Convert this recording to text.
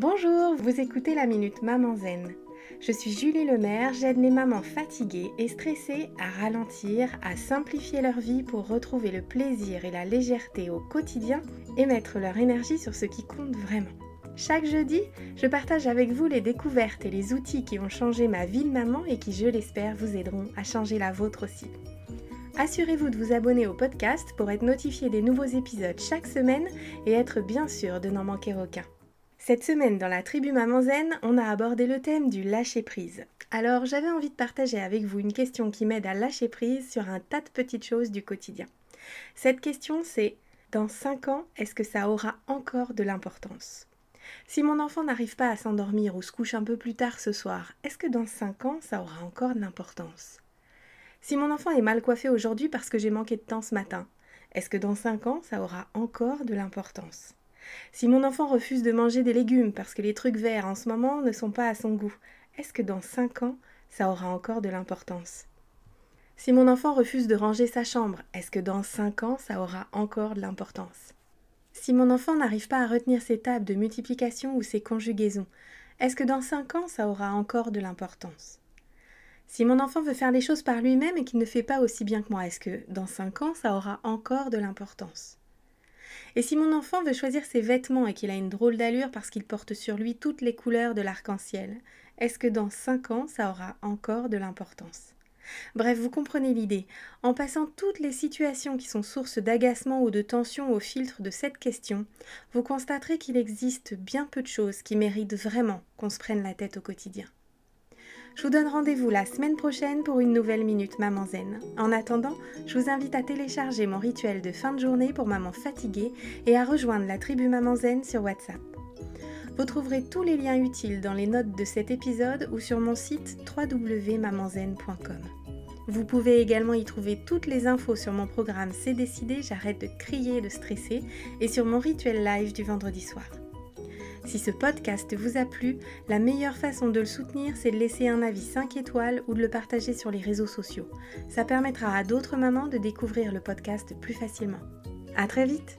Bonjour, vous écoutez la Minute Maman Zen. Je suis Julie Lemaire, j'aide les mamans fatiguées et stressées à ralentir, à simplifier leur vie pour retrouver le plaisir et la légèreté au quotidien et mettre leur énergie sur ce qui compte vraiment. Chaque jeudi, je partage avec vous les découvertes et les outils qui ont changé ma vie de maman et qui, je l'espère, vous aideront à changer la vôtre aussi. Assurez-vous de vous abonner au podcast pour être notifié des nouveaux épisodes chaque semaine et être bien sûr de n'en manquer aucun. Cette semaine, dans la tribu Maman Zen, on a abordé le thème du lâcher prise. Alors, j'avais envie de partager avec vous une question qui m'aide à lâcher prise sur un tas de petites choses du quotidien. Cette question, c'est dans 5 ans, est-ce que ça aura encore de l'importance? Si mon enfant n'arrive pas à s'endormir ou se couche un peu plus tard ce soir, est-ce que dans 5 ans, ça aura encore de l'importance? Si mon enfant est mal coiffé aujourd'hui parce que j'ai manqué de temps ce matin, est-ce que dans 5 ans, ça aura encore de l'importance? Si mon enfant refuse de manger des légumes parce que les trucs verts en ce moment ne sont pas à son goût, est-ce que dans 5 ans, ça aura encore de l'importance? Si mon enfant refuse de ranger sa chambre, est-ce que dans 5 ans, ça aura encore de l'importance? Si mon enfant n'arrive pas à retenir ses tables de multiplication ou ses conjugaisons, est-ce que dans 5 ans, ça aura encore de l'importance? Si mon enfant veut faire les choses par lui-même et qu'il ne fait pas aussi bien que moi, est-ce que dans 5 ans, ça aura encore de l'importance? Et si mon enfant veut choisir ses vêtements et qu'il a une drôle d'allure parce qu'il porte sur lui toutes les couleurs de l'arc-en-ciel, est-ce que dans 5 ans ça aura encore de l'importance? Bref, vous comprenez l'idée. En passant toutes les situations qui sont source d'agacement ou de tension au filtre de cette question, vous constaterez qu'il existe bien peu de choses qui méritent vraiment qu'on se prenne la tête au quotidien. Je vous donne rendez-vous la semaine prochaine pour une nouvelle Minute Maman Zen. En attendant, je vous invite à télécharger mon rituel de fin de journée pour maman fatiguée et à rejoindre la tribu Maman Zen sur WhatsApp. Vous trouverez tous les liens utiles dans les notes de cet épisode ou sur mon site www.mamanzen.com. Vous pouvez également y trouver toutes les infos sur mon programme C'est décidé, j'arrête de crier et de stresser et sur mon rituel live du vendredi soir. Si ce podcast vous a plu, la meilleure façon de le soutenir, c'est de laisser un avis 5 étoiles ou de le partager sur les réseaux sociaux. Ça permettra à d'autres mamans de découvrir le podcast plus facilement. À très vite!